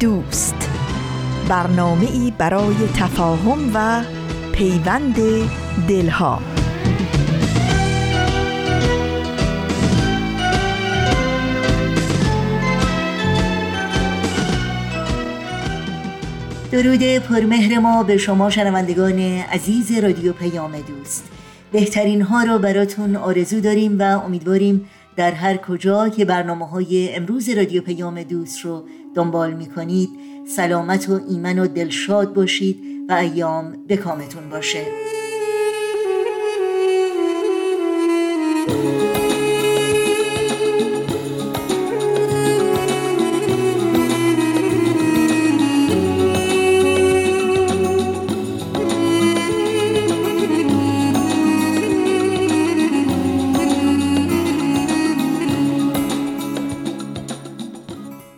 دوست. برنامه ای برای تفاهم و پیوند دلها. درود پرمهر ما به شما شنوندگان عزیز رادیو پیام دوست. بهترین ها رو براتون آرزو داریم و امیدواریم در هر کجا که برنامه های امروز رادیو پیام دوست رو دنبال می کنید سلامت و ایمن و دلشاد باشید و ایام بکامتون باشه.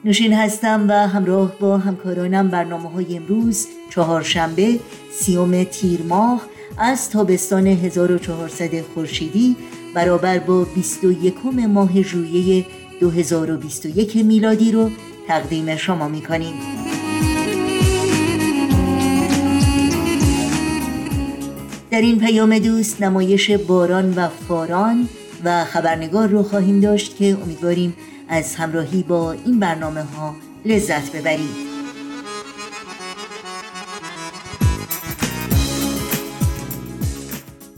نوشین هستم و همراه با همکارانم برنامه های امروز چهارشنبه سیوم تیر ماه از تابستان 1400 خورشیدی برابر با 21 ماه ژوئیه 2021 میلادی رو تقدیم شما می‌کنیم. در این پیام دوست نمایش باران و فاران و خبرنگار رو خواهیم داشت که امیدواریم از همراهی با این برنامه ها لذت ببرید.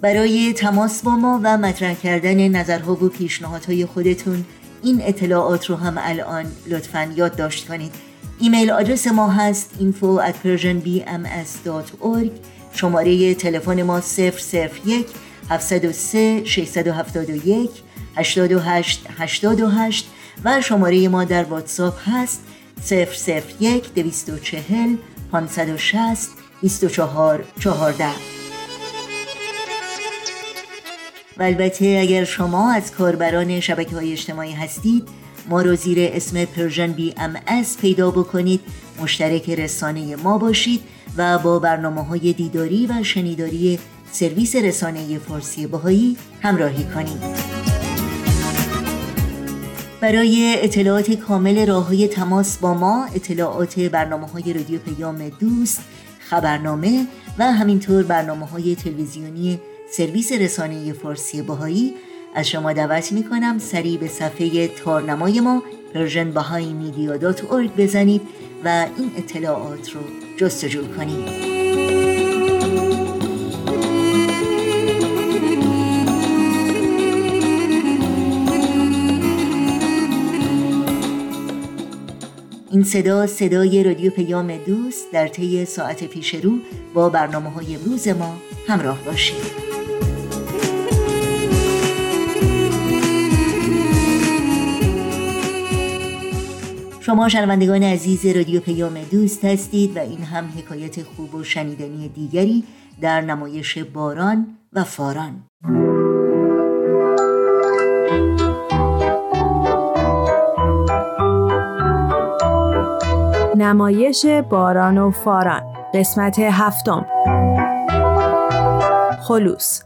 برای تماس با ما و مطرح کردن نظرها و پیشنهادهای خودتون این اطلاعات رو هم الان لطفا یادداشت کنید. ایمیل آدرس ما هست info at persianbms.org شماره تلفن ما 001 703 671 828 828 و شماره ما در واتساپ هست 001 240 560 24 14 و البته اگر شما از کاربران شبکه های اجتماعی هستید ما رو زیر اسم Persian BMS پیدا بکنید مشترک رسانه ما باشید و با برنامه های دیداری و شنیداری سرویس رسانه فارسی باهایی همراهی کنید. برای اطلاعات کامل راه های تماس با ما اطلاعات برنامه های رادیو پیام دوست خبرنامه و همینطور برنامه های تلویزیونی سرویس رسانه فارسی باهایی از شما دعوت می کنم سریع به صفحه تارنمای ما پرژن باهای میدیا بزنید و این اطلاعات رو جستجو کنید. این صدا صدای رادیو پیام دوست در طی ساعت پیش رو با برنامه های امروز ما همراه باشید. شما شنوندگان عزیز رادیو پیام دوست هستید و این هم حکایت خوب و شنیدنی دیگری در نمایش باران و فاران. نمایش باران و فاران. قسمت هفتم. خلوص.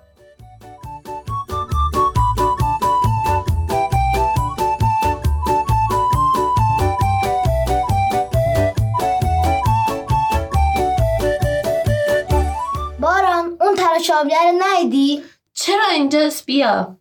باران اون تراش رو نایدی؟ چرا اینجاست؟ بیا.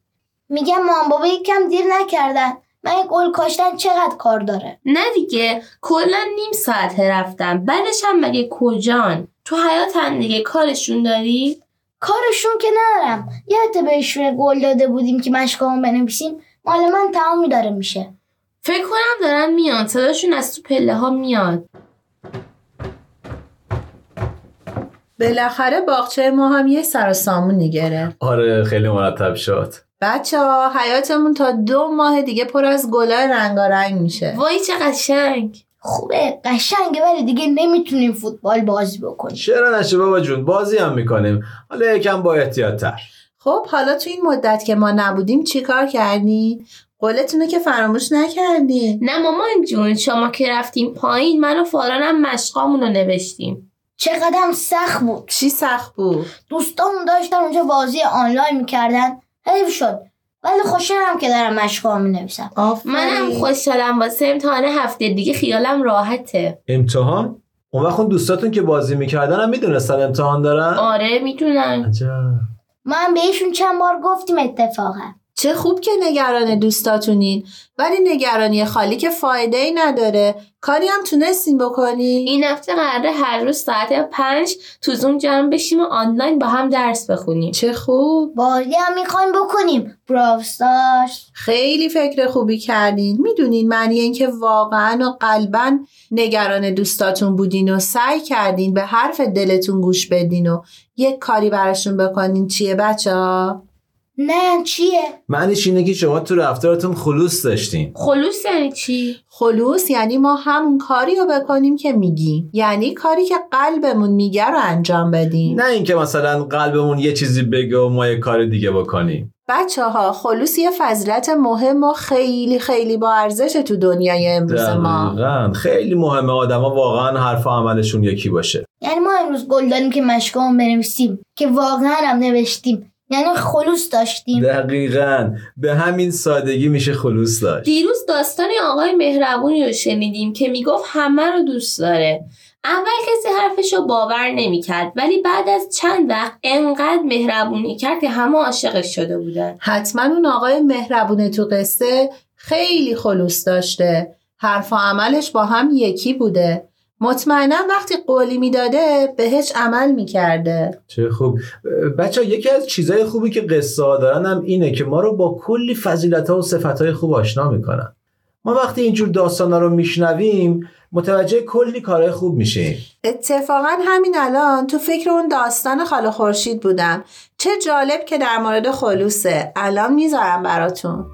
میگم مام بابا یکم دیر نکردن. من گل کاشتن چقدر کار داره؟ نه دیگه کلا نیم ساعت رفتم. بعدش هم مگه کجان؟ تو حیاتن دیگه کارشون داری؟ کارشون که ندارم. یادت بهشون گل داده بودیم که مشکامون بنویسیم. مال من تمامی داره میشه. فکر کنم دارن میان. صداشون از تو پله ها میاد. بالاخره باغچه ما هم یه سر و سامونی گرفت. آره خیلی مرتب شد. بچه ها حیاتمون تا دو ماه دیگه پر از گلای رنگارنگ میشه. وای چه قشنگ. خوبه قشنگه ولی دیگه نمی‌تونیم فوتبال بازی بکنیم. چرا نشه بابا جون؟ بازی هم می‌کنیم. حالا یکم با احتیاط تر خب حالا تو این مدت که ما نبودیم چیکار کردی؟ قولتونو که فراموش نکردی. نه مامان جون شما که رفتیم پایین من و فارانم مشقامون رو نوشتیم. چقدر سخت بود. چی سخت بود؟ دوستامون داشتن اونجا بازی آنلاین می‌کردن. حیف شد. ولی خوشحالم که دارم مشقام می‌نویسم. منم خوشحالم واسه امتحان هفته دیگه خیالم راحته. امتحان؟ اون وقت اون دوستاتون که بازی می‌کردن هم می‌دونستن امتحان دارن؟ آره می‌دونن. عجب. من بهشون چند بار گفتیم اتفاقا. چه خوب که نگران دوستاتونین. ولی نگرانی خالی که فایده ای نداره. کاری هم تونستین بکنی؟ این هفته قراره هر روز ساعت پنج تو زوم جمع بشیم و آنلاین با هم درس بخونیم. چه خوب. بازی هم می‌خوایم بکنیم. براوستارز خیلی فکر خوبی کردین. می‌دونین معنی اینکه واقعا و قلبا نگران دوستاتون بودین و سعی کردین به حرف دلتون گوش بدین و یک کاری براشون بکنین. چیه بچه ها؟ نه چیه؟ معنیش اینه که شما تو رفتارتون خلوص داشتین خلوص یعنی چی؟ خلوص یعنی ما همون کاری رو بکنیم که میگیم. یعنی کاری که قلبمون میگه رو انجام بدیم. نه اینکه مثلا قلبمون یه چیزی بگه و ما یه کار دیگه بکنیم. بچه ها خلوص یه فضلت مهم و خیلی خیلی با ارزش تو دنیای امروز ما. دقیقا. خیلی مهمه آدما واقعا حرف و عملشون یکی باشه. یعنی ما امروز گل داریم که مشقامون بنویسیم که واقعا هم نوشتیم. یعنی خلوص داشتیم. دقیقا. به همین سادگی میشه خلوص داشت. دیروز داستان آقای مهربونی رو شنیدیم که می‌گفت همه رو دوست داره. اول کسی حرفش رو باور نمی‌کرد ولی بعد از چند وقت انقدر مهربونی کرد که همه عاشقش شده بودن. حتما اون آقای مهربونه تو قصه خیلی خلوص داشته. حرف و عملش با هم یکی بوده. مطمئنا وقتی قولی می‌داده بهش عمل می‌کرده. چه خوب. بچه یکی از چیزای خوبی که قصه ها دارن هم اینه که ما رو با کلی فضیلت ها و صفت های خوب آشنا می‌کنن. ما وقتی اینجور داستان ها رو میشنویم متوجه کلی کارهای خوب میشیم. اتفاقا همین الان تو فکر اون داستان خاله خورشید بودم. چه جالب که در مورد خلوصه. الان می‌ذارم براتون.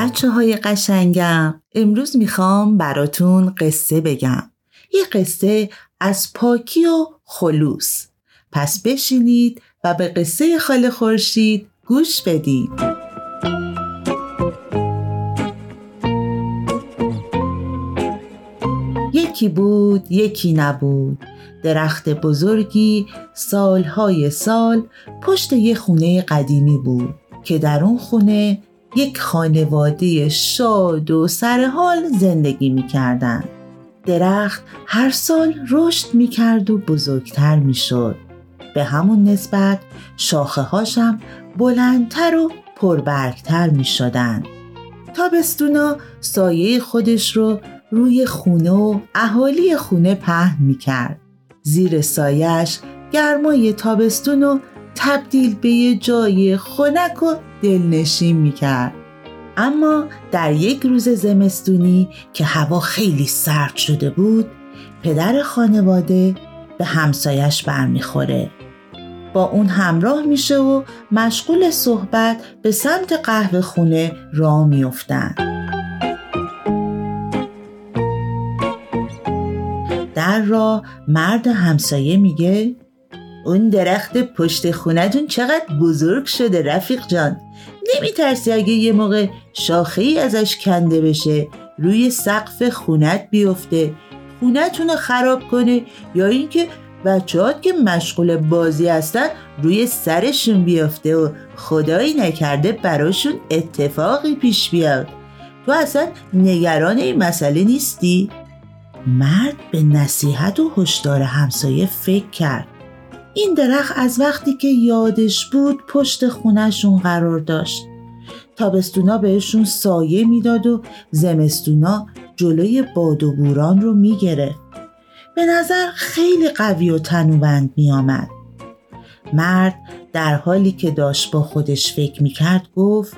بچه های قشنگم امروز می‌خوام براتون قصه بگم. یه قصه از پاکی و خلوص. پس بشینید و به قصه خاله خورشید گوش بدید یکی بود یکی نبود. درخت بزرگی سالهای سال پشت یه خونه قدیمی بود که در اون خونه یک خانواده شاد و سرحال زندگی می کردن. درخت هر سال رشد می کرد و بزرگتر می شد. به همون نسبت شاخه هاشم بلندتر و پربرگتر می شدن. تابستونا سایه خودش رو روی خونه و اهالی خونه پهن می کرد. زیر سایش گرمای تابستون رو تبدیل به یه جای خنک و دلنشین می کرد. اما در یک روز زمستونی که هوا خیلی سرد شده بود پدر خانواده به همسایش برمیخوره با اون همراه میشه و مشغول صحبت به سمت قهوه خونه را میافتند. در را مرد همسایه میگه اون درخت پشت خونتون چقدر بزرگ شده رفیق جان. نمی ترسی اگه یه موقع شاخه ای ازش کنده بشه روی سقف خونت بیفته. خونتون رو خراب کنه یا اینکه بچهات که مشغول بازی هستن روی سرشون بیفته و خدایی نکرده براشون اتفاقی پیش بیاد. تو اصلا نگران این مسئله نیستی؟ مرد به نصیحت و هشدار همسایه فکر کرد. این درخت از وقتی که یادش بود پشت خونشون قرار داشت. تابستونا بهشون سایه می‌داد و زمستونا جلوی باد و بوران رو می‌گرفت. به نظر خیلی قوی و تنوبند میآمد. مرد در حالی که داشت با خودش فکر می‌کرد گفت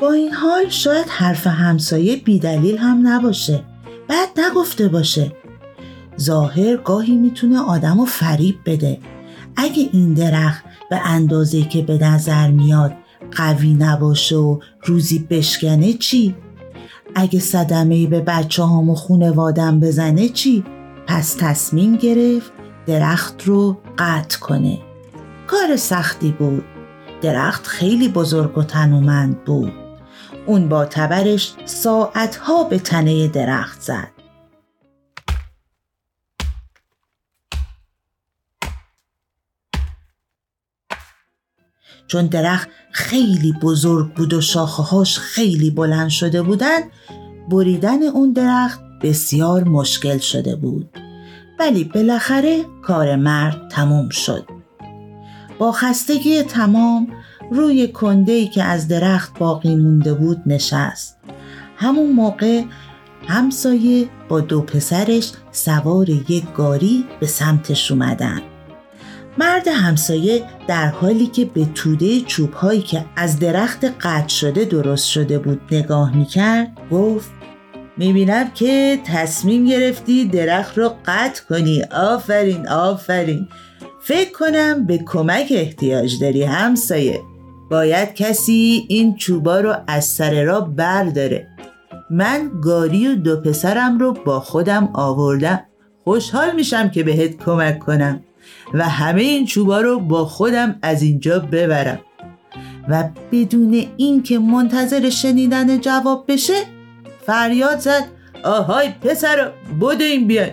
با این حال شاید حرف همسایه بیدلیل هم نباشه. بعد نگفته باشه. ظاهر گاهی می‌تونه آدم رو فریب بده. اگه این درخت به اندازه که به نظر میاد قوی نباشه و روزی بشکنه چی؟ اگه صدمه به بچه هام و خونوادم بزنه چی؟ پس تصمیم گرفت درخت رو قطع کنه کار سختی بود درخت خیلی بزرگ و تنومند بود اون با تبرش ساعتها به تنه درخت زد چون درخت خیلی بزرگ بود و شاخه‌هاش خیلی بلند شده بودن بریدن اون درخت بسیار مشکل شده بود. ولی بالاخره کار مرد تموم شد. با خستگی تمام روی کندهی که از درخت باقی مونده بود نشست. همون موقع همسایه با دو پسرش سوار یک گاری به سمتش اومدن. مرد همسایه در حالی که به توده چوب هایی که از درخت قطع شده درست شده بود نگاه می‌کرد گفت می‌بینم که تصمیم گرفتی درخت رو قطع کنی. آفرین آفرین! فکر کنم به کمک احتیاج داری همسایه. باید کسی این چوبا رو از سر را برداره. من گاری و دو پسرم رو با خودم آوردم. خوشحال میشم که بهت کمک کنم. و همه این چوبا رو با خودم از اینجا ببرم. و بدون اینکه منتظر شنیدن جواب بشه فریاد زد. آهای پسر بدو این بیاین.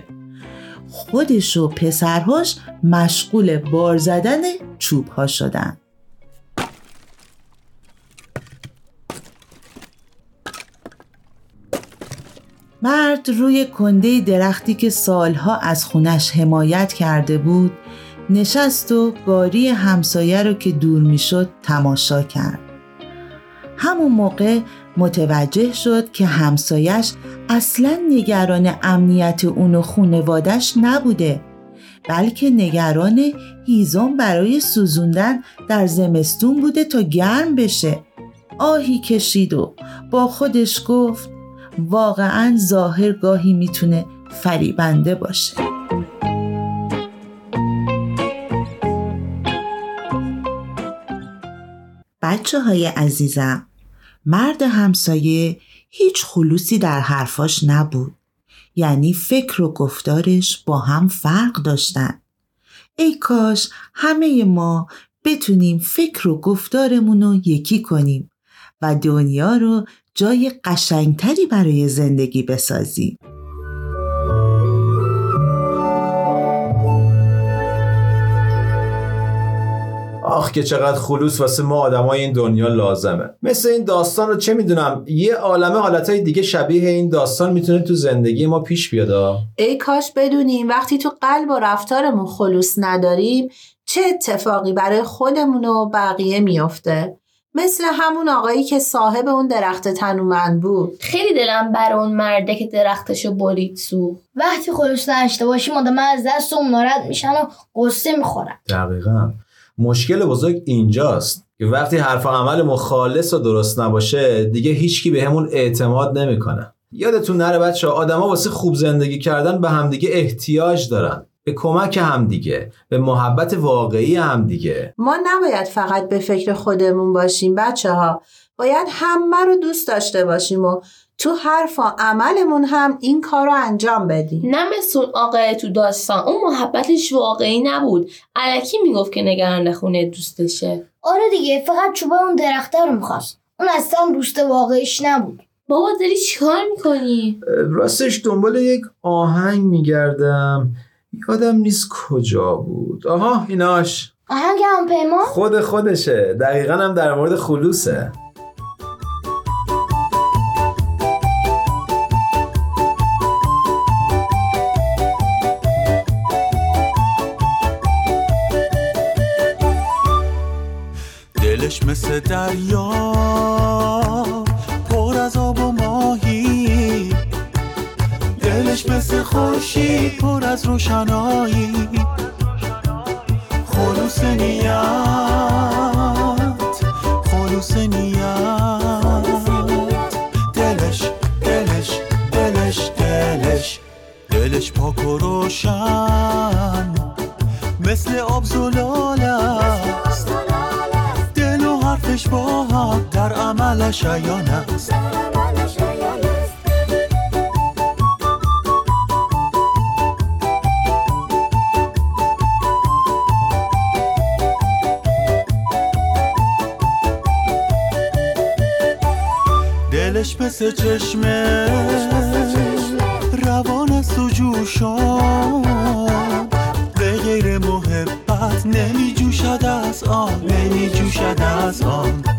خودش و پسرهاش مشغول بار زدن چوب ها شدن. مرد روی کنده درختی که سالها از خونش حمایت کرده بود نشست و گاری همسایه رو که دور می‌شد تماشا کرد. همون موقع متوجه شد که همسایش اصلا نگران امنیت اون و خونوادش نبوده بلکه نگران هیزم برای سوزوندن در زمستون بوده تا گرم بشه. آهی کشید و با خودش گفت واقعا ظاهر گاهی می‌تونه فریبنده باشه. بچه های عزیزم مرد همسایه هیچ خلوصی در حرفاش نبود. یعنی فکر و گفتارش با هم فرق داشتن. ای کاش همه ما بتونیم فکر و گفتارمون رو یکی کنیم و دنیا رو جای قشنگتری برای زندگی بسازیم. آخ که چقدر خلوص واسه ما آدمای این دنیا لازمه. مثل این داستان رو چه می‌دونم؟ یه عالمه حالتهای دیگه شبیه این داستان می‌تونه تو زندگی ما پیش بیاد. ای کاش بدونیم وقتی تو قلب و رفتارمون خلوص نداریم چه اتفاقی برای خودمون و بقیه میافته؟ مثل همون آقایی که صاحب اون درخت تنومند بود. خیلی دلم بر اون مرده که درختشو برید سو. وقتی خلوص نداشته باشیم آدم از دست اون ناراحت میشن و قصه می‌خورن. دقیقا. مشکل بزرگ اینجاست که وقتی حرف و عمل مخالص و درست نباشه دیگه هیچکی به همون اعتماد نمی‌کنه. یادتون نره بچه آدما واسه خوب زندگی کردن به همدیگه احتیاج دارن. به کمک همدیگه به محبت واقعی همدیگه. ما نباید فقط به فکر خودمون باشیم بچه ها باید همه رو دوست داشته باشیم و تو حرف و عملمون هم این کار رو انجام بدیم نه مثل اون آقای تو داستان. اون محبتش واقعی نبود. علکی می‌گفت که نگران خونه دوستشه. آره دیگه فقط چوبه اون درخته رو می‌خواست. اون اصلا دوست واقعیش نبود. بابا داری چیکار می‌کنی؟ راستش دنبال یک آهنگ میگردم. یادم نیست کجا بود. آها ایناش. آهنگ هم پیما؟ خود خودشه. دقیقا هم در مورد خلوصه. پر جوشد از آن نمی جوشد از آن.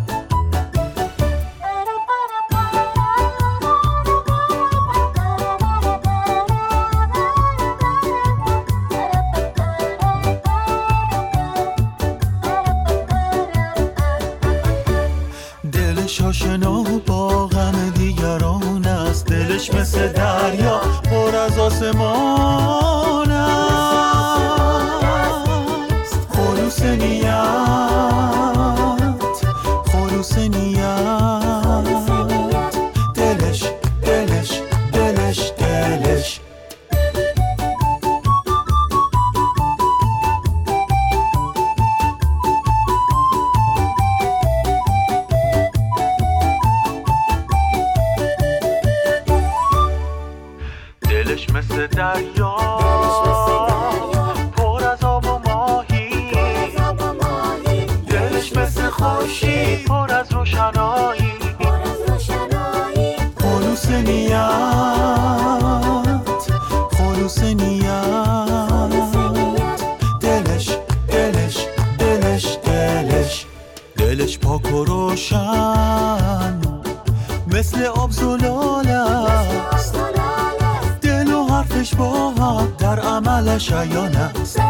حرفش با در عملش عیان است.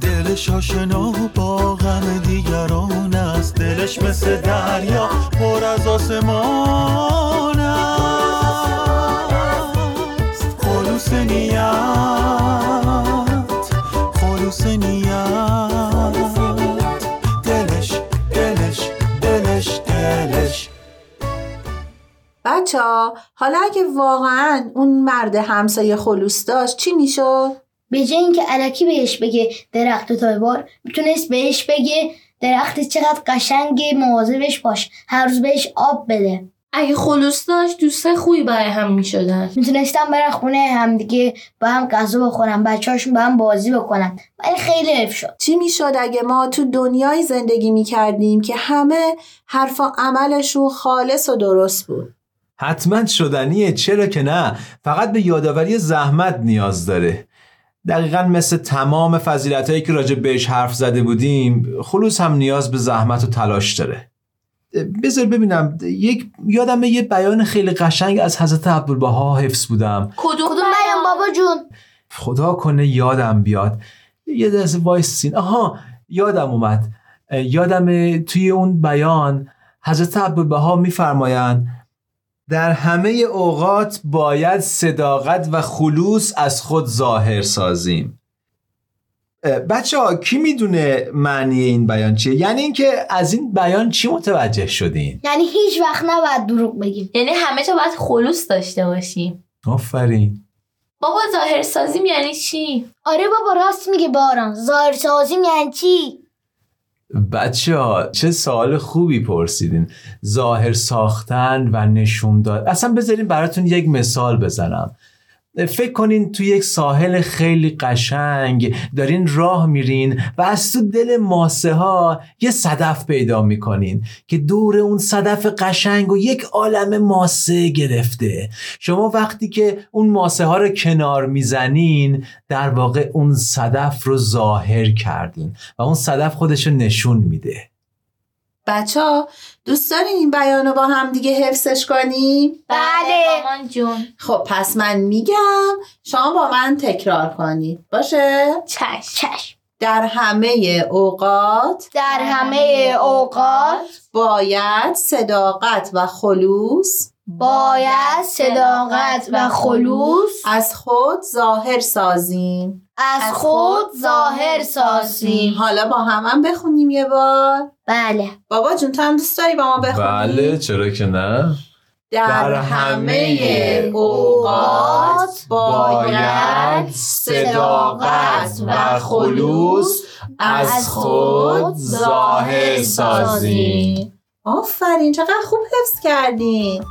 دلش آشنا با غم دیگران است. دلش مثل دریا پر از آسمان. اگه واقعا اون مرد همسایه خلوص داشت چی می‌شد؟ به جای اینکه علکی بهش بگه درخت تایبار می‌تونست بهش بگه درخت چقدر قشنگه مواظبش باش هر روز بهش آب بده. اگه خلوص داشت دوستای خوبی برای هم می‌شدن. می‌تونستم برن خونه همدیگه با هم غذا بخورن بچه هاشون با هم بازی بکنن. ولی خیلی حیف شد. چی می‌شد اگه ما تو دنیای زندگی می‌کردیم که همه حرف و عملشون خالص و درست بود؟ حتما شدنیه. چرا که نه؟ فقط به یادآوری زحمت نیاز داره. دقیقا مثل تمام فضیلت هایی که راجع بهش حرف زده بودیم خلوص هم نیاز به زحمت و تلاش داره. بذار ببینم. یک یادم یه بیان خیلی قشنگ از حضرت عبدالبها حفظ بودم. کدوم بیان بابا جون؟ خدا کنه یادم بیاد. یه دست وایسین. آها یادم اومد. یادم توی اون بیان حضرت عبدالبها میفرمایند در همه اوقات باید صداقت و خلوص از خود ظاهر سازیم. بچه ها کی می‌دونه معنی این بیان چیه؟ یعنی اینکه از این بیان چی متوجه شدین؟ یعنی هیچ وقت نباید دروغ بگیم. یعنی همه جا باید خلوص داشته باشیم. آفرین. بابا ظاهر سازیم یعنی چی؟ آره بابا راست میگه باران. ظاهر سازیم یعنی چی؟ بچه ها چه سوال خوبی پرسیدین. ظاهر ساختن و نشون داد. اصلا بذارین براتون یک مثال بزنم. فکر کنین تو یک ساحل خیلی قشنگ دارین راه میرین و از تو دل ماسه ها یه صدف پیدا می‌کنین که دور اون صدف قشنگ و یک عالم ماسه گرفته. شما وقتی که اون ماسه ها رو کنار می‌زنین در واقع اون صدف رو ظاهر کردین و اون صدف خودش رو نشون میده. بچه دوست دارین این بیان رو با هم دیگه حفظش کنیم؟ بله. مامان جون. خب پس من میگم شما با من تکرار کنید. باشه؟ چشم. چشم. در همه اوقات در همه اوقات. باید صداقت و خلوص باید صداقت و خلوص از خود ظاهر سازیم. از خود ظاهر سازیم. حالا با هم هم بخونیم یه بار. بله. بابا جون تو هم دوست داری با ما بخونی؟ بله چرا که نه؟ در همه اوقات باید صداقت و خلوص از خود ظاهر سازیم. آفرین چقدر خوب حفظ کردین.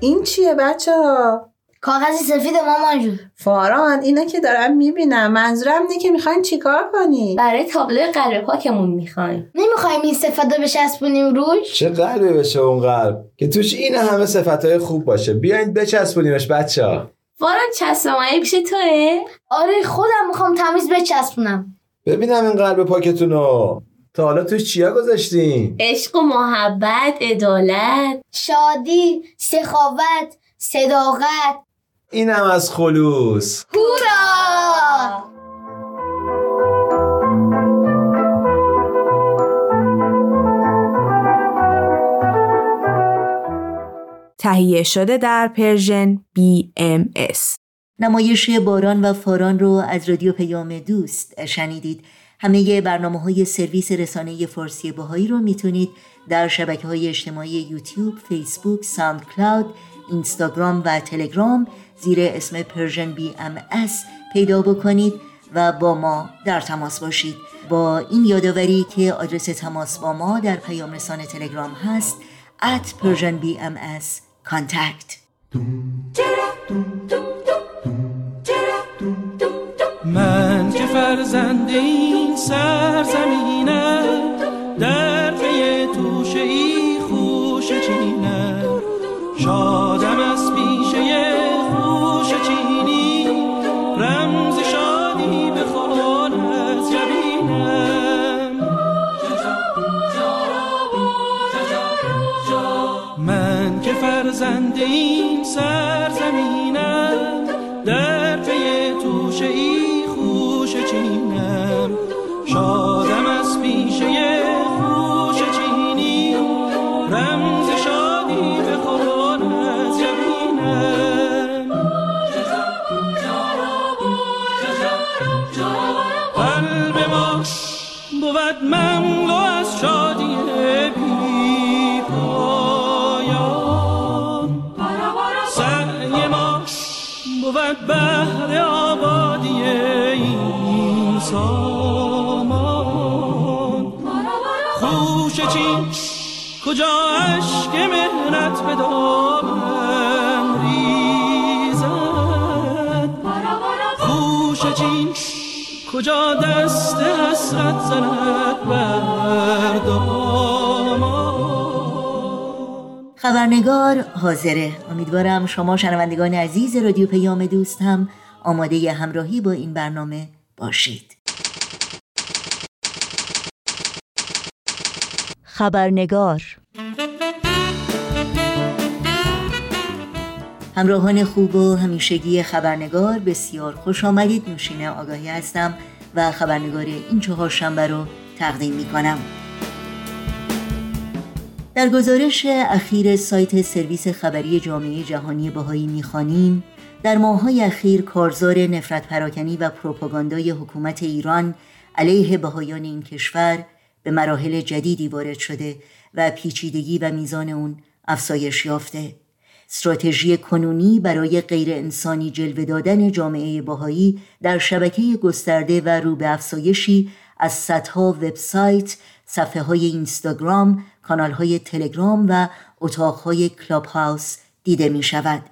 این چیه بچه ها؟ کاغذی سفید مامان جون. فاران اینا که دارم می‌بینم منظورم اینه که می‌خواین چیکار کنی؟ برای تابلو قلب پاکمون می‌خوایم. نمی‌خوایم این صفت رو بچسبونیم روش؟ چه قلبی بشه اون قلب؟ که توش این همه صفتهای خوب باشه. بیاین بچسبونیمش بچه ها. وارن چسبمایی پیش توه؟ آره خودم می‌خوام تمیز بچسبونم. ببینم این قلب پاکتونو. تا حالا توش چیا گذاشتین عشق و محبت عدالت. شادی سخاوت صداقت. اینم از خلوص. هورا! تهیه شده در پرژن BMS نمایش باران و فاران رو از رادیو پیام دوست شنیدید. همه برنامه های سرویس رسانه فارسی بهایی رو می‌تونید در شبکه های اجتماعی یوتیوب، فیسبوک، SoundCloud، اینستاگرام و تلگرام زیر اسم Persian BMS پیدا بکنید و با ما در تماس باشید. با این یادآوری که آدرس تماس با ما در پیام رسانه تلگرام هست at Persian BMS contact فرزند این سرزمینم در پی توشه ای خوش چینم شادم از پیشه خوش چینی رمز شادی به خان از جبینم من که فرزند این سرزمینم بود مملو از شادی بی پایان سعی ما بود بهر آبادی این سامان خوش چین کجا عشق مهنت به دامن؟ کجا دست حسرت زند بر خبرنگار حاضره. امیدوارم شما شنوندگان عزیز رادیو پیام دوست هم آماده همراهی با این برنامه باشید. خبرنگار همراهان خوب و همیشگی خبرنگار بسیار خوش آمدید. نوشین آگاهی هستم و خبرنگار این چهار شنبه رو تقدیم می کنم در گزارش اخیر سایت سرویس خبری جامعه جهانی بهایی می‌خوانیم در ماه‌های اخیر کارزار نفرت پراکنی و پروپاگاندای حکومت ایران علیه بهایان این کشور به مراحل جدیدی وارد شده و پیچیدگی و میزان اون افزایش یافته. استراتژی کنونی برای غیر انسانی جلوه دادن جامعه باهایی در شبکه گسترده و رو به افزایشی از صدها وبسایت، صفحه های اینستاگرام، کانال های تلگرام و اتاق های کلاب هاوس دیده می شود.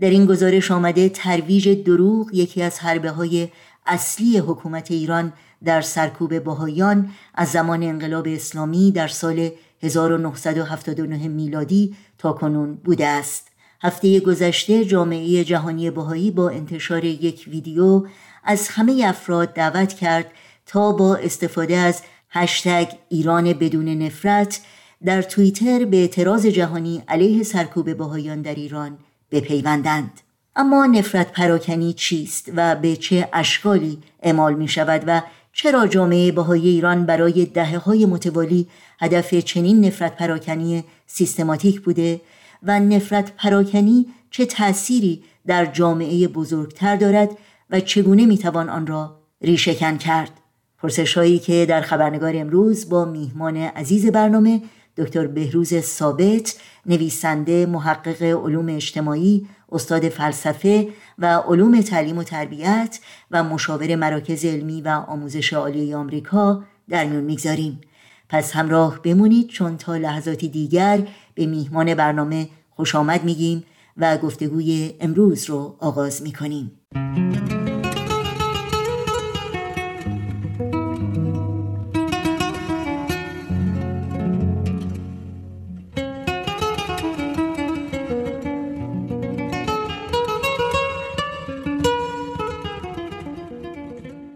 در این گزارش آمده ترویج دروغ یکی از حربه های اصلی حکومت ایران در سرکوب باهایان از زمان انقلاب اسلامی در سال 1979 میلادی تا کنون بوده است. هفته گذشته جامعه جهانی باهایی با انتشار یک ویدیو از همه افراد دعوت کرد تا با استفاده از هشتگ ایران بدون نفرت در توییتر به اعتراض جهانی علیه سرکوب باهایان در ایران بپیوندند. اما نفرت پراکنی چیست و به چه اشکالی اعمال می شود و چرا جامعه بهای ایران برای دهه های متوالی هدف چنین نفرت پراکنی سیستماتیک بوده و نفرت پراکنی چه تأثیری در جامعه بزرگتر دارد و چگونه می‌توان آن را ریشهکن کرد؟ پرسش هایی که در خبرنگار امروز با میهمان عزیز برنامه دکتر بهروز ثابت نویسنده محقق علوم اجتماعی استاد فلسفه و علوم تعلیم و تربیت و مشاور مراکز علمی و آموزش عالی آمریکا در میون می‌گذاریم. پس همراه بمونید چون تا لحظاتی دیگر به میهمان برنامه خوش آمد میگیم و گفتگوی امروز رو آغاز می‌کنیم.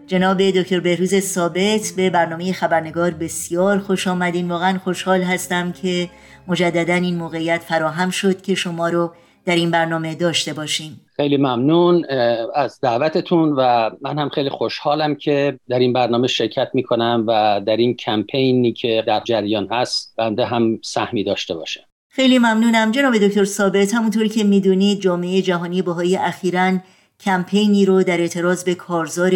جناب دکتر بهروز ثابت به برنامه خبرنگار بسیار خوش آمدین. واقعا خوشحال هستم که مجددا این موقعیت فراهم شد که شما رو در این برنامه داشته باشیم. خیلی ممنون از دعوتتون و من هم خیلی خوشحالم که در این برنامه شرکت می‌کنم و در این کمپینی که در جریان هست بنده هم سهمی داشته باشه. خیلی ممنونم. جناب دکتر ثابت همونطوری که می‌دونید جامعه جهانی بهایی اخیرا کمپینی رو در اعتراض به کارزار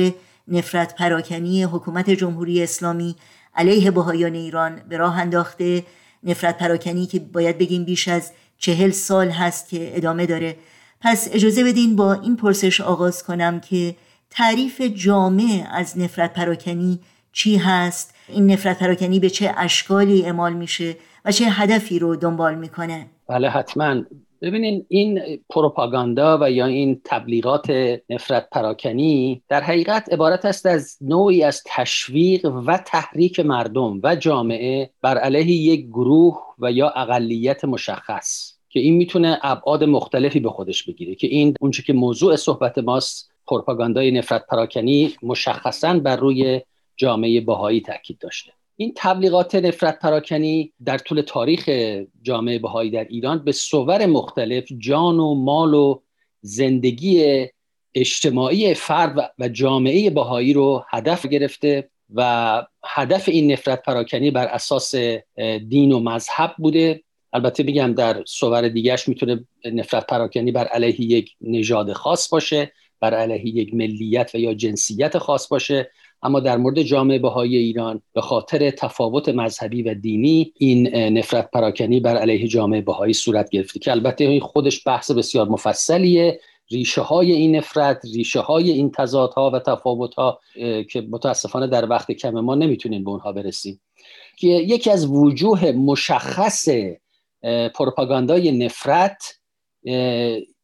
نفرت پراکنی حکومت جمهوری اسلامی علیه بهایان ایران به راه انداخته. نفرت پراکنی که باید بگیم بیش از چهل سال هست که ادامه داره. پس اجازه بدین با این پرسش آغاز کنم که تعریف جامع از نفرت پراکنی چی هست؟ این نفرت پراکنی به چه اشکالی اعمال میشه و چه هدفی رو دنبال می‌کنه؟ بله حتما. ببینین این پروپاگاندا و یا این تبلیغات نفرت پراکنی در حقیقت عبارت است از نوعی از تشویق و تحریک مردم و جامعه بر علیه یک گروه و یا اقلیت مشخص که این می‌تونه ابعاد مختلفی به خودش بگیره که این اونچه که موضوع صحبت ماست پروپاگاندای نفرت پراکنی مشخصا بر روی جامعه باهایی تاکید داشته. این تبلیغات نفرت پراکنی در طول تاریخ جامعه بهایی در ایران به صور مختلف جان و مال و زندگی اجتماعی فرد و جامعه بهایی رو هدف گرفته و هدف این نفرت پراکنی بر اساس دین و مذهب بوده. البته میگم در صور دیگرش می‌تونه نفرت پراکنی بر علیه یک نژاد خاص باشه بر علیه یک ملیت و یا جنسیت خاص باشه. اما در مورد جامعه بهایی ایران به خاطر تفاوت مذهبی و دینی این نفرت پراکنی بر علیه جامعه بهایی صورت گرفته که البته این خودش بحث بسیار مفصلیه. ریشه های این نفرت ریشه های این تضادها و تفاوت ها که متاسفانه در وقت کم ما نمی‌تونیم به اونها برسیم. که یکی از وجوه مشخص پروپاگاندای نفرت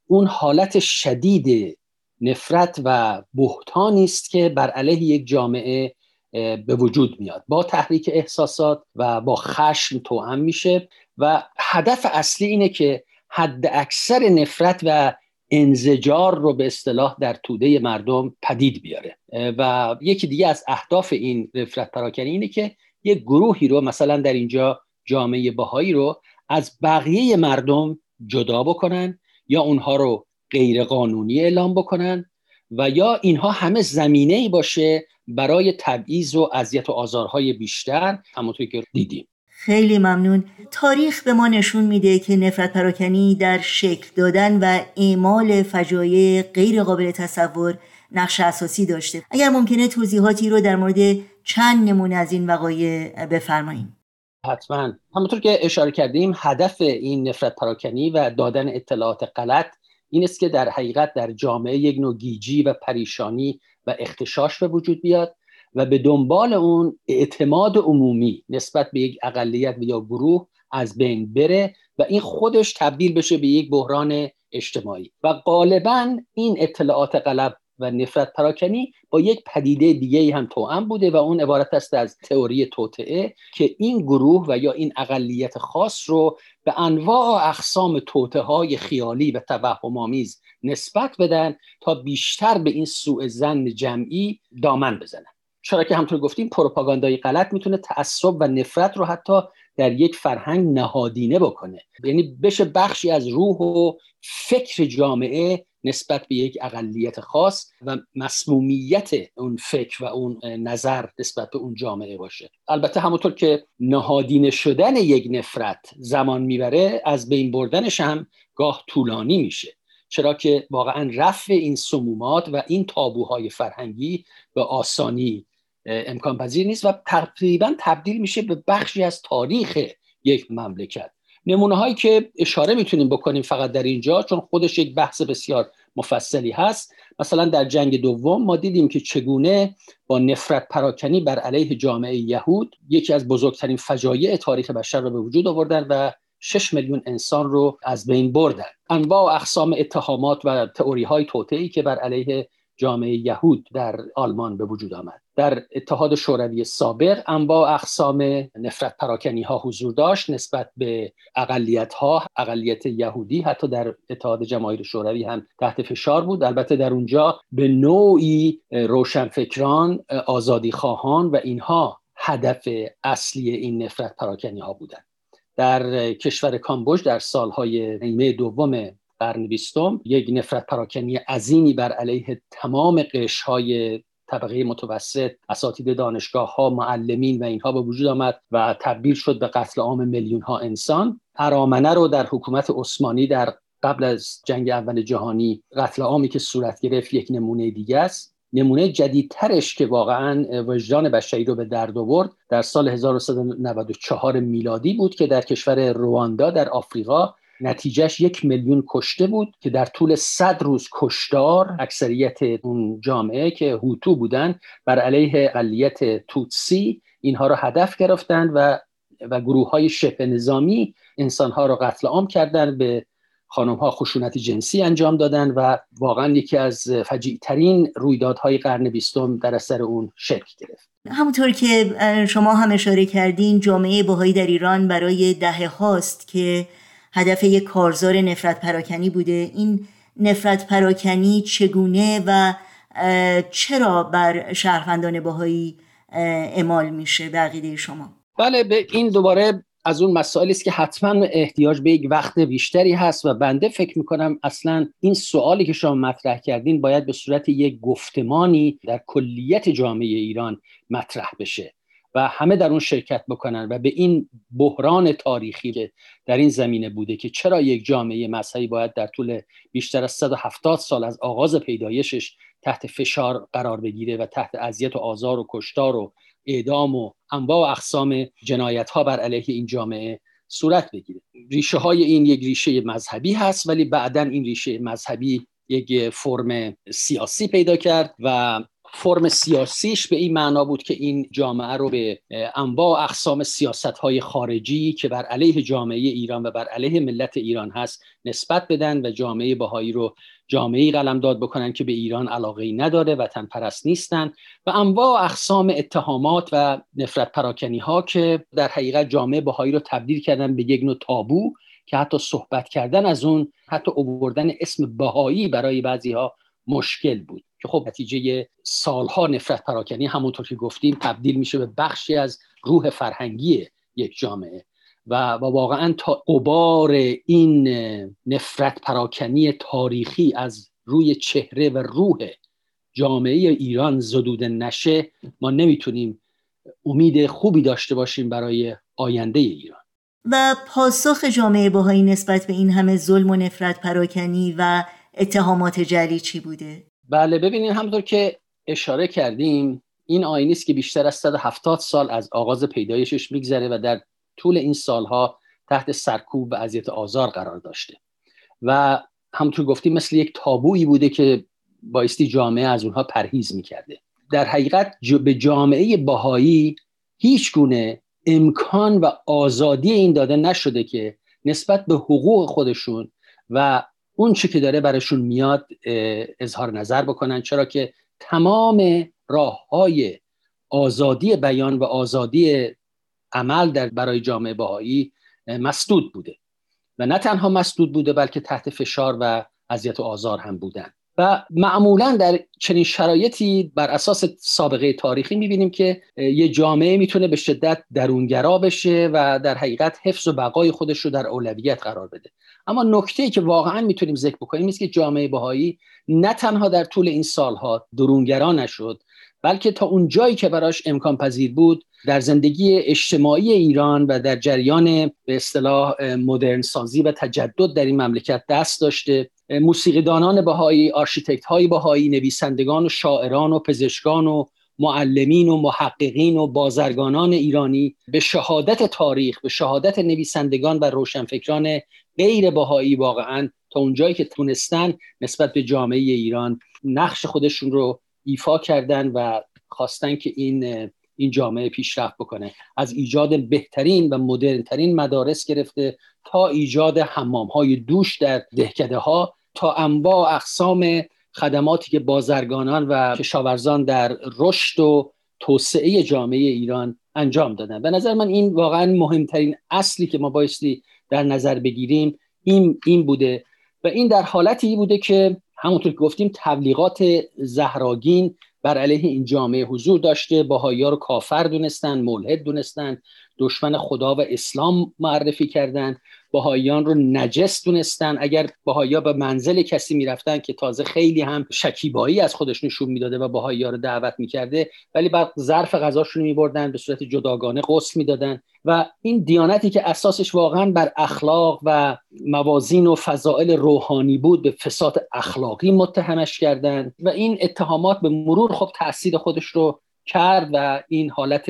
اون حالت شدید نفرت و بهتانی است که بر علیه یک جامعه به وجود میاد. با تحریک احساسات و با خشم توأم میشه و هدف اصلی اینه که حد اکثر نفرت و انزجار رو به اصطلاح در توده مردم پدید بیاره. و یکی دیگه از اهداف این نفرت پراکنی اینه که یک گروهی رو مثلا در اینجا جامعه باهایی رو از بقیه مردم جدا بکنن یا اونها رو غیر قانونی اعلام بکنن و یا اینها همه زمینه ای باشه برای تبعیض و اذیت و آزارهای بیشتر همونطوری که دیدیم. خیلی ممنون. تاریخ به ما نشون میده که نفرت پراکنی در شکل دادن و اعمال فجایع غیر قابل تصور نقش اساسی داشته. اگر ممکنه توضیحاتی رو در مورد چند نمونه از این وقایع بفرماییم حتما. همونطور که اشاره کردیم هدف این نفرت پراکنی و دادن اطلاعات غلط این است که در حقیقت در جامعه یک نوع گیجی و پریشانی و اختشاش به وجود بیاد و به دنبال اون اعتماد عمومی نسبت به یک اقلیت یا گروه از بین بره و این خودش تبدیل بشه به یک بحران اجتماعی. و غالبا این اطلاعات غلط و نفرت پراکنی با یک پدیده دیگه هم توأم بوده و اون عبارت است از تئوری توطعه که این گروه و یا این اقلیت خاص رو به انواع اقسام توطعه های خیالی و توهم آمیز نسبت بدن تا بیشتر به این سوء زن جمعی دامن بزنن. چرا که همطور گفتیم پروپاگاندای غلط می‌تونه تعصب و نفرت رو حتی در یک فرهنگ نهادینه بکنه. یعنی بشه بخشی از روح و فکر جامعه نسبت به یک اقلیت خاص و مسمومیت اون فکر و اون نظر نسبت به اون جامعه باشه. البته همونطور که نهادینه شدن یک نفرت زمان می‌بره از بین بردنش هم گاه طولانی میشه. چرا که واقعا رفع این سمومات و این تابوهای فرهنگی به آسانی امکان پذیر نیست و تقریبا تبدیل میشه به بخشی از تاریخ یک مملکت. نمونه هایی که اشاره می‌تونیم بکنیم فقط در اینجا چون خودش یک بحث بسیار مفصلی هست. مثلا در جنگ دوم ما دیدیم که چگونه با نفرت پراکنی بر علیه جامعه یهود یکی از بزرگترین فجایع تاریخ بشر رو به وجود آوردن و 6 میلیون انسان رو از بین بردن. انواع و اقسام اتهامات و تئوری های توطئه‌ای که بر علیه جامعه یهود در آلمان به وجود آمد. در اتحاد شوروی سابق انواع اقسام نفرت پراکنی ها حضور داشت نسبت به اقلیت ها اقلیت یهودی حتی در اتحاد جماهیر شوروی هم تحت فشار بود. البته در اونجا به نوعی روشنفکران آزادی خواهان و اینها هدف اصلی این نفرت پراکنی ها بودند. در کشور کامبوج در سالهای نیمه دوم قرن بیستم یک نفرت پراکنی عظیمی بر علیه تمام قشرهای طبقه متوسط اساتید دانشگاه ها معلمین و اینها به وجود آمد و تبدیل شد به قتل عام میلیون ها انسان. ارامنه رو در حکومت عثمانی در قبل از جنگ اول جهانی قتل عامی که صورت گرفت یک نمونه دیگه است. نمونه جدیدترش که واقعا وجدان بشری رو به درد آورد در سال 1994 میلادی بود که در کشور رواندا در آفریقا نتیجهش یک میلیون کشته بود که در طول صد روز کشدار اکثریت اون جامعه که هوتو بودن بر علیه اقلیت توتسی اینها رو هدف گرفتند و و گروه های شبه نظامی انسان ها رو قتل عام کردن به خانم ها خشونت جنسی انجام دادن و واقعا یکی از فجیع ترین رویدادهای قرن بیستم در اثر اون شکل گرفت. همونطور که شما هم اشاره کردین جامعه باهایی در ایران برای دهه هاست که هدف یک کارزار نفرت پراکنی بوده. این نفرت پراکنی چگونه و چرا بر شهروندان باهایی اعمال میشه به شما؟ بله به این دوباره از اون مسائلی است که حتما احتیاج به یک وقت بیشتری هست و بنده فکر می‌کنم اصلا این سوالی که شما مطرح کردین باید به صورت یک گفتمانی در کلیت جامعه ایران مطرح بشه. و همه در اون شرکت بکنن و به این بحران تاریخی در این زمینه بوده که چرا یک جامعه مذهبی باید در طول بیشتر از 170 سال از آغاز پیدایشش تحت فشار قرار بگیره و تحت اذیت و آزار و کشتار و اعدام و انواع و اقسام جنایت ها بر علیه این جامعه صورت بگیره. ریشه های این یک ریشه مذهبی هست ولی بعدا این ریشه مذهبی یک فرم سیاسی پیدا کرد و فرم سیاسیش به این معنا بود که این جامعه رو به انواع اقسام سیاست های خارجی که بر علیه جامعه ایران و بر علیه ملت ایران هست نسبت بدن و جامعه باهایی رو جامعه قلمداد بکنن که به ایران علاقه ای نداره وطن پرست نیستن. و انواع اقسام اتهامات و نفرت پراکنی ها که در حقیقت جامعه باهایی رو تبدیل کردن به یک نوع تابو که حتی صحبت کردن از اون حتی اووردن اسم بهایی برای بعضی ها مشکل بود. که خب نتیجه سالها نفرت پراکنی همونطور که گفتیم تبدیل میشه به بخشی از روح فرهنگی یک جامعه و, و واقعا تا قبار این نفرت پراکنی تاریخی از روی چهره و روح جامعه ایران زدوده نشه ما نمی‌تونیم امید خوبی داشته باشیم برای آینده ایران و پاسخ جامعه باهایی نسبت به این همه ظلم و نفرت پراکنی و اتهامات جلی چی بوده؟ بله ببینید همونطور که اشاره کردیم این آینی است که بیشتر از 170 سال از آغاز پیدایشش میگذره و در طول این سالها تحت سرکوب و اذیت آزار قرار داشته. و همونطور گفتیم مثل یک تابویی بوده که بایستی جامعه از اونها پرهیز می‌کرده. در حقیقت به جامعه باهایی هیچ گونه امکان و آزادی این داده نشده که نسبت به حقوق خودشون و اون چی که داره برشون میاد اظهار نظر بکنن. چرا که تمام راه های آزادی بیان و آزادی عمل در برای جامعه باهایی مسدود بوده. و نه تنها مسدود بوده بلکه تحت فشار و اذیت و آزار هم بودن. و معمولا در چنین شرایطی بر اساس سابقه تاریخی می‌بینیم که یه جامعه می‌تونه به شدت درونگرا بشه و در حقیقت حفظ و بقای خودش رو در اولویت قرار بده. اما نکته ای که واقعا می‌تونیم ذکر بکنیم است که جامعه بهایی نه تنها در طول این سالها درونگرا نشد بلکه تا اون جایی که براش امکان پذیر بود در زندگی اجتماعی ایران و در جریان به اصطلاح مدرن سازی و تجدد در این مملکت دست داشته. موسیقیدانان بهایی آرشیتکت های بهایی نویسندگان و شاعران و پزشکان و معلمین و محققین و بازرگانان ایرانی به شهادت تاریخ به شهادت نویسندگان و روشنفکران غیر بهایی واقعا تا اونجایی که تونستن نسبت به جامعه ایران نقش خودشون رو ایفا کردن و خواستن که این این جامعه پیشرفت بکنه. از ایجاد بهترین و مدرنترین مدارس گرفته تا ایجاد حمام های دوش در دهکده ها تا انواع اقسام خدماتی که بازرگانان و کشاورزان در رشد و توسعه جامعه ایران انجام دادن. به نظر من این واقعا مهمترین اصلی که ما بایستی در نظر بگیریم این, این بوده. و این در حالتی بوده که همونطور که گفتیم تبلیغات زهراگین بر علیه این جامعه حضور داشته باهایی رو کافر دونستن ملحد دونستن. دشمن خدا و اسلام معرفی کردند بهاییان رو نجس دونستن. اگر بهایی به منزل کسی می‌رفتن که تازه خیلی هم شکیبایی از خودش نشون می‌داده و بهایی رو دعوت می‌کرده ولی بعد ظرف غذاشون میبردن به صورت جداگانه غسل می‌دادن و این دیانتی که اساسش واقعا بر اخلاق و موازین و فضائل روحانی بود به فساد اخلاقی متهمش کردند و این اتهامات به مرور خب تاثیر خودش رو کرد و این حالت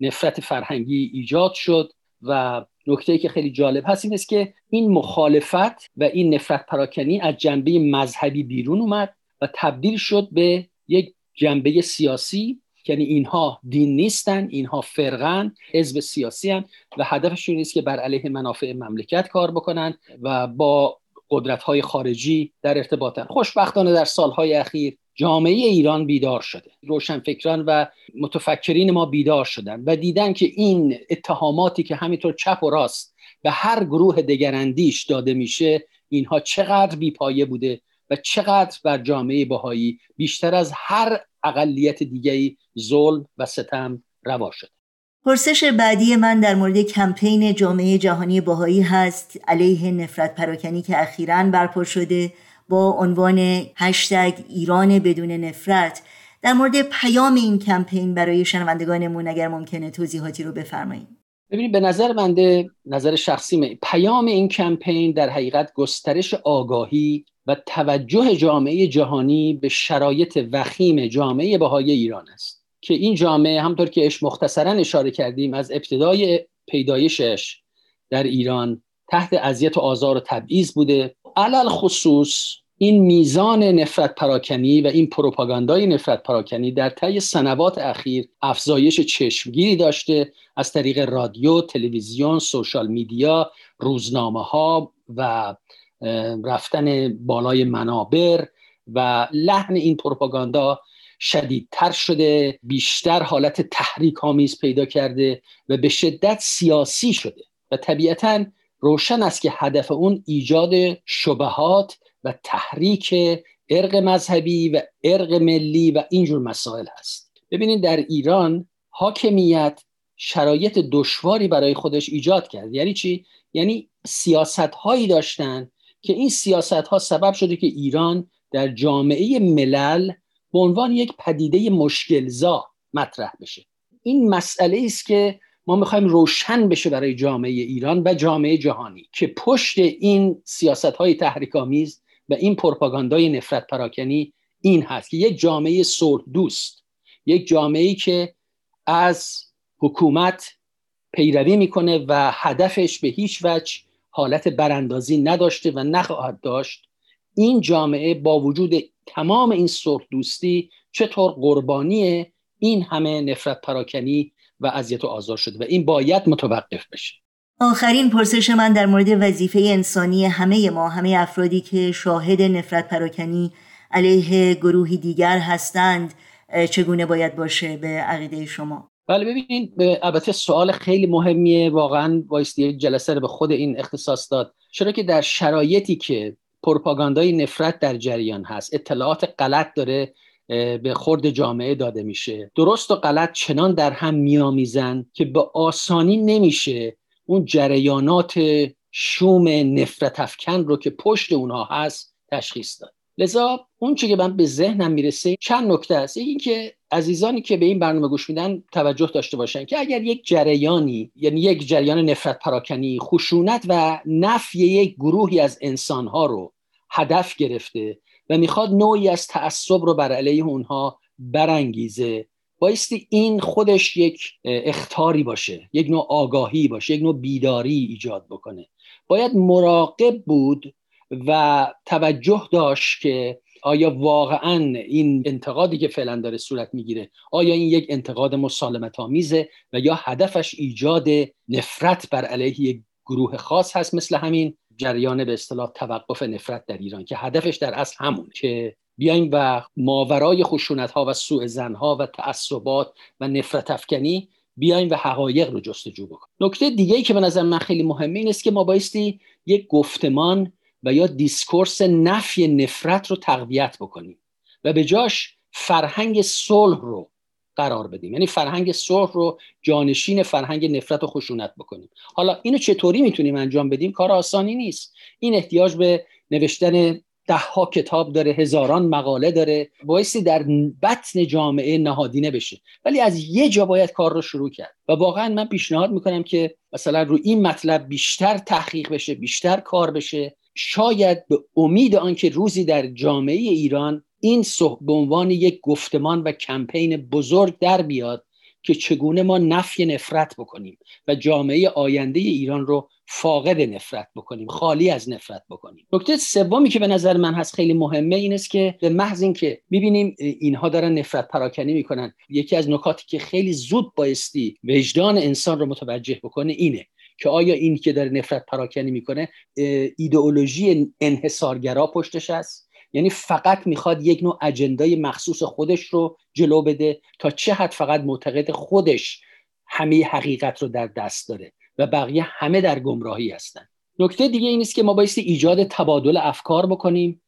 نفرت فرهنگی ایجاد شد و نکته که خیلی جالب هست این است که این مخالفت و این نفرت پراکنی از جنبه مذهبی بیرون اومد و تبدیل شد به یک جنبه سیاسی. یعنی اینها دین نیستن اینها فرقن حزب سیاسی هن و هدفشون نیست که بر علیه منافع مملکت کار بکنن و با قدرت های خارجی در ارتباطن. خوشبختانه در سالهای اخیر جامعه ایران بیدار شده. روشنفکران و متفکرین ما بیدار شدن و دیدن که این اتهاماتی که همینطور چپ و راست به هر گروه دگراندیش داده میشه اینها چقدر بیپایه بوده و چقدر بر جامعه بهایی بیشتر از هر اقلیت دیگری ظلم و ستم روا شده. پرسش بعدی من در مورد کمپین جامعه جهانی بهایی هست. علیه نفرت پراکنی که اخیرا برپا شده با عنوان هشتگ ایران بدون نفرت. در مورد پیام این کمپین برای شنوندگانمون اگر ممکنه توضیحاتی رو بفرمایید. ببینید به نظر بنده نظر شخصی پیام این کمپین در حقیقت گسترش آگاهی و توجه جامعه جهانی به شرایط وخیم جامعه بهای ایران است. که این جامعه همطور که اش مختصرا اشاره کردیم از ابتدای پیدایشش در ایران تحت اذیت و آزار و تبعیض بوده. علل خصوص این میزان نفرت پراکنی و این پروپاگاندای نفرت پراکنی در طی سنوات اخیر افزایش چشمگیری داشته از طریق رادیو، تلویزیون، سوشال میدیا، روزنامه ها و رفتن بالای منابر و لحن این پروپاگاندا شدیدتر شده بیشتر حالت تحریک آمیز پیدا کرده و به شدت سیاسی شده. و طبیعتا روشن است که هدف اون ایجاد شبهات و تحریک ارق مذهبی و ارق ملی و اینجور مسائل هست ببینید در ایران حاکمیت شرایط دشواری برای خودش ایجاد کرد. یعنی چی؟ یعنی سیاست هایی داشتن که این سیاست ها سبب شده که ایران در جامعه ملل به عنوان یک پدیده مشکلزا مطرح بشه. این مسئله است که ما می‌خوایم روشن بشه برای جامعه ایران و جامعه جهانی که پشت این سیاست های تحریک آمیز و این پروپاگاندای نفرت پراکنی این هست که یک جامعه صلح دوست یک جامعه که از حکومت پیروی می‌کنه و هدفش به هیچ وجه حالت براندازی نداشته و نخواهد داشت این جامعه با وجود تمام این صلح دوستی چطور قربانی این همه نفرت پراکنی و اذیت و آزار شده و این باید متوقف بشه. آخرین پرسش من در مورد وظیفه انسانی همه ما همه افرادی که شاهد نفرت پراکنی علیه گروهی دیگر هستند چگونه باید باشه به عقیده شما؟ بله ببینید البته سوال خیلی مهمیه واقعا بایستی جلسه رو به خود این اختصاص داد. چرا که در شرایطی که پروپاگاندای نفرت در جریان هست. اطلاعات غلط داره به خورد جامعه داده میشه. درست و غلط چنان در هم میامیزن که به آسانی نمیشه اون جریانات شوم نفرت افکن رو که پشت اونها هست تشخیص داد. لذا اون که من به ذهنم می‌رسه چند نکته است. یکی که عزیزانی که به این برنامه گوش میدن توجه داشته باشن که اگر یک جریانی یعنی یک جریان نفرت پراکنی خشونت و نفی یک گروهی از انسانها رو هدف گرفته و می‌خواد نوعی از تعصب رو بر علیه اونها برانگیزه بایستی این خودش یک اختاری باشه یک نوع آگاهی باشه یک نوع بیداری ایجاد بکنه. باید مراقب بود و توجه داشت که آیا واقعا این انتقادی که فعلا داره صورت می‌گیره آیا این یک انتقاد مسالمت آمیزه و یا هدفش ایجاد نفرت بر علیه یک گروه خاص هست مثل همین جریان به اصطلاح توقف نفرت در ایران که هدفش در اصل همون که بیایم و ماورای خشونت ها و سوء زن ها و تعصبات و نفرت افکنی بیایم و حقایق رو جستجو بکنیم. نکته دیگه ای که به نظر من خیلی مهمه این است که ما بایستی یک گفتمان و یا discourse نفی نفرت رو تقویت بکنیم و به جاش فرهنگ صلح رو قرار بدیم. یعنی فرهنگ صلح رو جانشین فرهنگ نفرت و خشونت بکنیم. حالا اینو چطوری می‌تونیم انجام بدیم؟ کار آسانی نیست. این احتیاج به نوشتن ده ها کتاب داره هزاران مقاله داره. بایستی در بطن جامعه نهادینه بشه. ولی از یه جا باید کار رو شروع کرد. و واقعا من پیشنهاد می‌کنم که مثلا رو این مطلب بیشتر تحقیق بشه بیشتر کار بشه. شاید به امید آنکه روزی در جامعه ایران این به عنوان یک گفتمان و کمپین بزرگ در بیاد که چگونه ما نفی نفرت بکنیم و جامعه آینده ایران رو فاقد نفرت بکنیم خالی از نفرت بکنیم. نکته سومی که به نظر من هست خیلی مهمه این است که به محض اینکه می‌بینیم اینها دارن نفرت پراکنی می‌کنن یکی از نکاتی که خیلی زود بایستی وجدان انسان رو متوجه بکنه اینه. که آیا این که داره نفرت پراکنی می‌کنه ایدئولوژی انحصارگرا پشتش است یعنی فقط می‌خواد یک نوع اجندای مخصوص خودش رو جلو بده تا چه حد فقط معتقد خودش همه حقیقت رو در دست داره و بقیه همه در گمراهی هستن. نکته دیگه این است که ما بایستی ایجاد تبادل افکار بکنیم.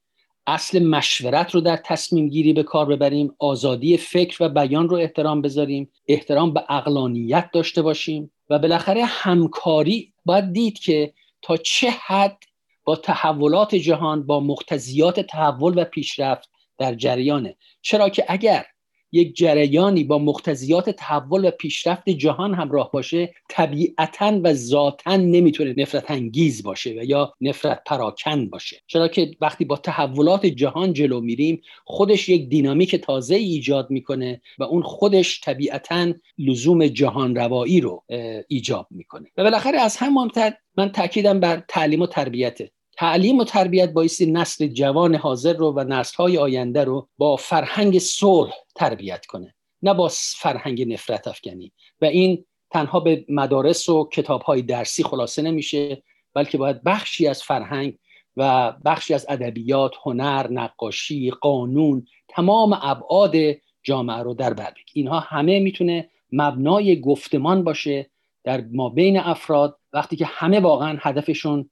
اصل مشورت رو در تصمیم گیری به کار ببریم آزادی فکر و بیان رو احترام بذاریم احترام به اقلانیت داشته باشیم و بالاخره همکاری. باید دید که تا چه حد با تحولات جهان با مقتضیات تحول و پیشرفت در جریانه. چرا که اگر یک جریانی با مقتضیات تحول و پیشرفت جهان همراه باشه طبیعتا و ذاتا نمی‌تونه نفرت انگیز باشه و یا نفرت پراکن باشه. چرا که وقتی با تحولات جهان جلو میریم خودش یک دینامیک تازه ایجاد می‌کنه و اون خودش طبیعتا لزوم جهان روایی رو ایجاب می‌کنه. و بالاخره از همان من تاکیدم بر تعلیم و تربیته تعلیم و تربیت بایستی نسل جوان حاضر رو و نسل های آینده رو با فرهنگ صلح تربیت کنه نه با فرهنگ نفرت افکنی. و این تنها به مدارس و کتاب های درسی خلاصه نمیشه بلکه باید بخشی از فرهنگ و بخشی از ادبیات، هنر، نقاشی، قانون تمام ابعاد جامعه رو در بر اینها همه می‌تونه مبنای گفتمان باشه در ما بین افراد وقتی که همه واقعا هدفشون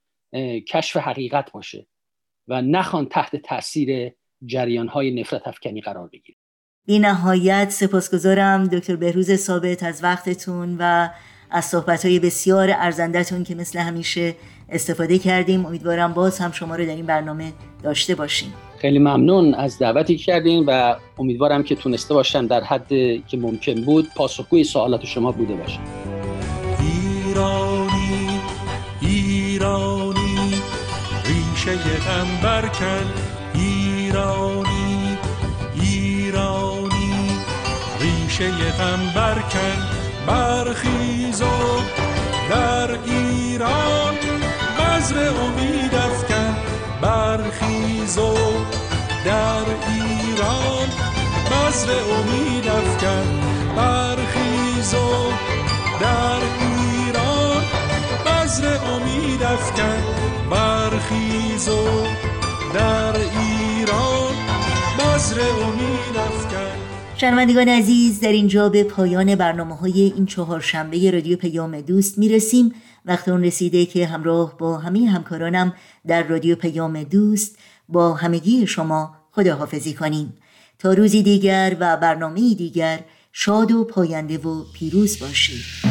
کشف حقیقت باشه و نخوان تحت تاثیر جریان های نفرت افکنی قرار بگیره. بی نهایت سپاسگزارم دکتر بهروز ثابت از وقتتون و از صحبت های بسیار ارزندهتون که مثل همیشه استفاده کردیم. امیدوارم باز هم شما رو در این برنامه داشته باشیم. خیلی ممنون از دعوتی کردیم و امیدوارم که تونسته باشم در حد که ممکن بود پاسخگوی سوالات شما بوده باشم. غم برکن ایرانی ایرانی. ریشه غم برکن برخیز و در ایران. بذر امید افکن. برخیز و در ایران. بذر امید افکن. برخیز و در ایران. بذر امید افکن. برخیز و در ایران بذر امید افکن. شنوندگان عزیز در اینجا به پایان برنامه های این چهار شنبه رادیو پیام دوست می‌رسیم. وقت اون رسیده که همراه با همه همکارانم در رادیو پیام دوست با همگی شما خداحافظی کنیم. تا روزی دیگر و برنامه دیگر شاد و پاینده و پیروز باشید.